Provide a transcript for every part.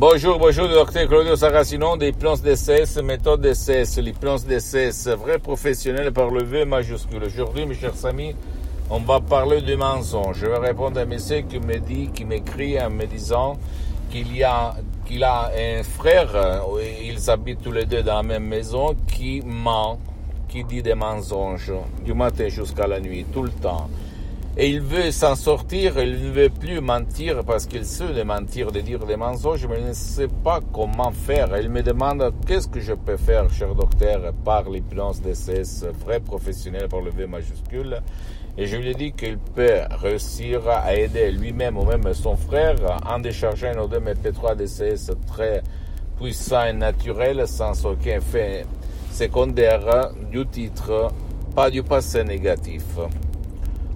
Bonjour, bonjour, docteur Claudio Saracino des plans DCS, méthode DCS, les plans DCS, vrai professionnel par le V majuscule. Aujourd'hui, mes chers amis, on va parler du mensonge. Je vais répondre à un monsieur qui me dit, qui m'écrit en me disant qu'il y a, qu'il a un frère, ils habitent tous les deux dans la même maison, qui ment, qui dit des mensonges, du matin jusqu'à la nuit, tout le temps. Et il veut s'en sortir, il ne veut plus mentir parce qu'il sait de mentir, de dire des mensonges, mais il ne sait pas comment faire. Il me demande qu'est-ce que je peux faire, cher docteur, par l'hypnose DCS, vrai professionnel par le V majuscule? Et je lui ai dit qu'il peut réussir à aider lui-même ou même son frère en déchargeant nos deux MP3 DCS très puissants et naturels sans aucun effet secondaire du titre, pas du passé négatif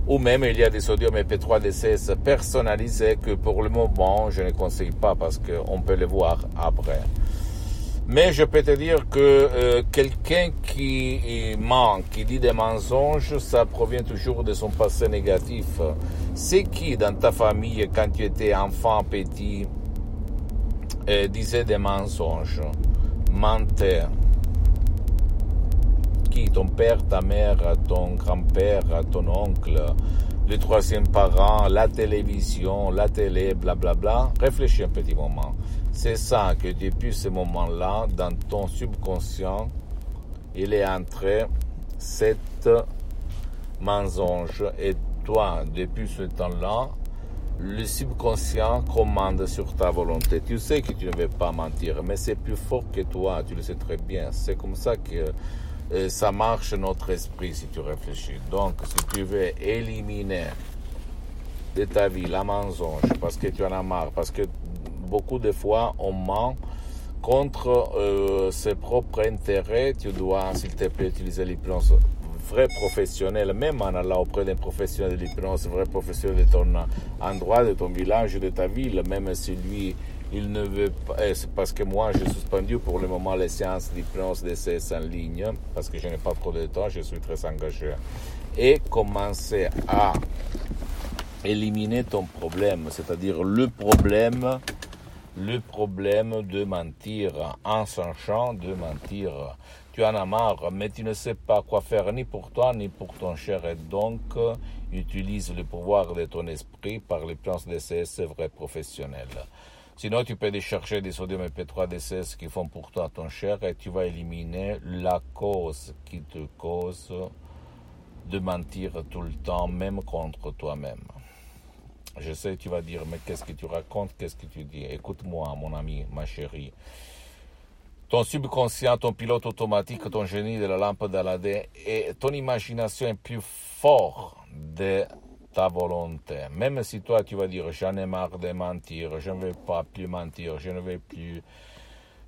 ou même il y a des sodium EP3 DCS personnalisés que pour le moment je ne conseille pas parce qu'on peut les voir après. Mais je peux te dire que euh, quelqu'un qui ment, qui dit des mensonges, ça provient toujours de son passé négatif. C'est qui dans ta famille, quand tu étais enfant petit, euh, disait des mensonges, mentait ton père, ta mère, ton grand-père, ton oncle, le troisième parent, la télévision, la télé, blablabla. Bla bla. Réfléchis un petit moment. C'est ça que depuis ce moment-là, dans ton subconscient, il est entré cette mensonge. Et toi, depuis ce temps-là, le subconscient commande sur ta volonté. Tu sais que tu ne veux pas mentir, mais c'est plus fort que toi, tu le sais très bien. C'est comme ça que ça marche notre esprit si tu réfléchis. Donc, si tu veux éliminer de ta vie la mensonge parce que tu en as marre, parce que beaucoup de fois on ment contre euh, ses propres intérêts, tu dois, s'il te plaît, utiliser l'hypnose vrai professionnel, même en allant auprès d'un professionnel de l'hypnose, vrai professionnel de ton endroit, de ton village, de ta ville, même si lui il ne veut pas, eh, c'est parce que moi j'ai suspendu pour le moment les séances d'hypnose DCS en ligne, parce que je n'ai pas trop de temps, je suis très engagé, et commencer à éliminer ton problème, c'est-à-dire le problème, le problème de mentir, en sachant de mentir. Tu en as marre, mais tu ne sais pas quoi faire ni pour toi ni pour ton cher, et donc utilise le pouvoir de ton esprit par les plans DCS vrais professionnels. Sinon, tu peux décharger des sodium EP3 DCS qui font pour toi ton cher et tu vas éliminer la cause qui te cause de mentir tout le temps, même contre toi-même. Je sais, tu vas dire, mais qu'est-ce que tu racontes, qu'est-ce que tu dis? Écoute-moi, mon ami, ma chérie. Ton subconscient, ton pilote automatique, ton génie de la lampe d'Aladin et ton imagination est plus fort de ta volonté. Même si toi tu vas dire j'en ai marre de mentir, je ne vais pas plus mentir, je ne vais plus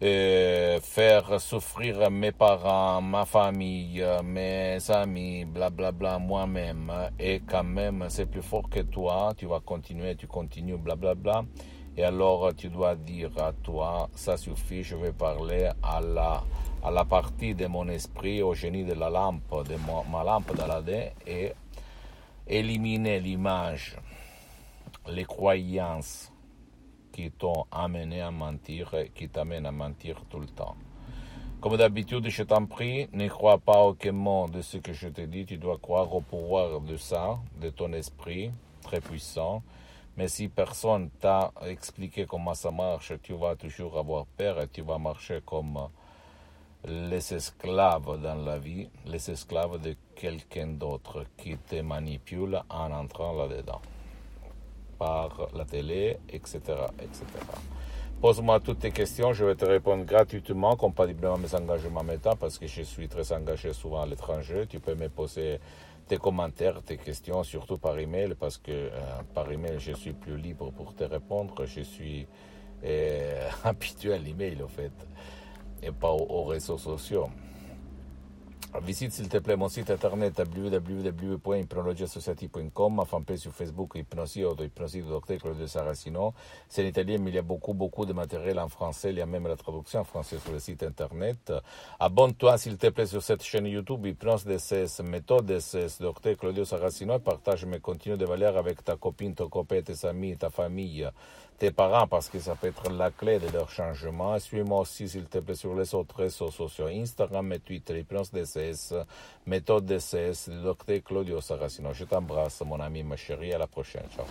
euh, faire souffrir mes parents, ma famille, mes amis, blablabla, bla, bla, moi-même, et quand même c'est plus fort que toi, tu vas continuer, tu continues, blablabla. Bla, et alors tu dois dire à toi, ça suffit, je vais parler à la, à la partie de mon esprit, au génie de la lampe, de ma, ma lampe d'Aladin, et éliminer l'image, les croyances qui t'ont amené à mentir qui t'amènent à mentir tout le temps. Comme d'habitude, je t'en prie, ne crois pas aucun mot de ce que je te dis, tu dois croire au pouvoir de ça, de ton esprit, très puissant. Mais si personne t'a expliqué comment ça marche, tu vas toujours avoir peur et tu vas marcher comme les esclaves dans la vie, les esclaves de quelqu'un d'autre qui te manipule en entrant là-dedans, par la télé, etc. etc. Pose-moi toutes tes questions, je vais te répondre gratuitement, compatiblement à mes engagements maintenant, parce que je suis très engagé souvent à l'étranger. Tu peux me poser tes commentaires, tes questions, surtout par email, parce que euh, par email, je suis plus libre pour te répondre. Je suis euh, habitué à l'email, en fait et pas aux, réseaux sociaux. Visite s'il te plaît mon site internet www.hypnologiasociety.com, ma fanpage sur Facebook Hypnosie Auto Hypnosie du docteur Claudio Saracino. C'est en italien, mais il y a beaucoup, beaucoup de matériel en français. Il y a même la traduction en français sur le site internet. Abonne-toi s'il te plaît sur cette chaîne YouTube Hypnose DSS, méthode DSS, docteur Claudio Saracino et partage mes contenus de valeur avec ta copine, ton copain, tes amis, ta famille tes parents parce que ça peut être la clé de leur changement. Suis-moi aussi, s'il te plaît, sur les autres réseaux sociaux, Instagram et Twitter, Hypnose DCS, Méthode DCS, le docteur Claudio Saracino. Je t'embrasse, mon ami, ma chérie. À la prochaine. Ciao.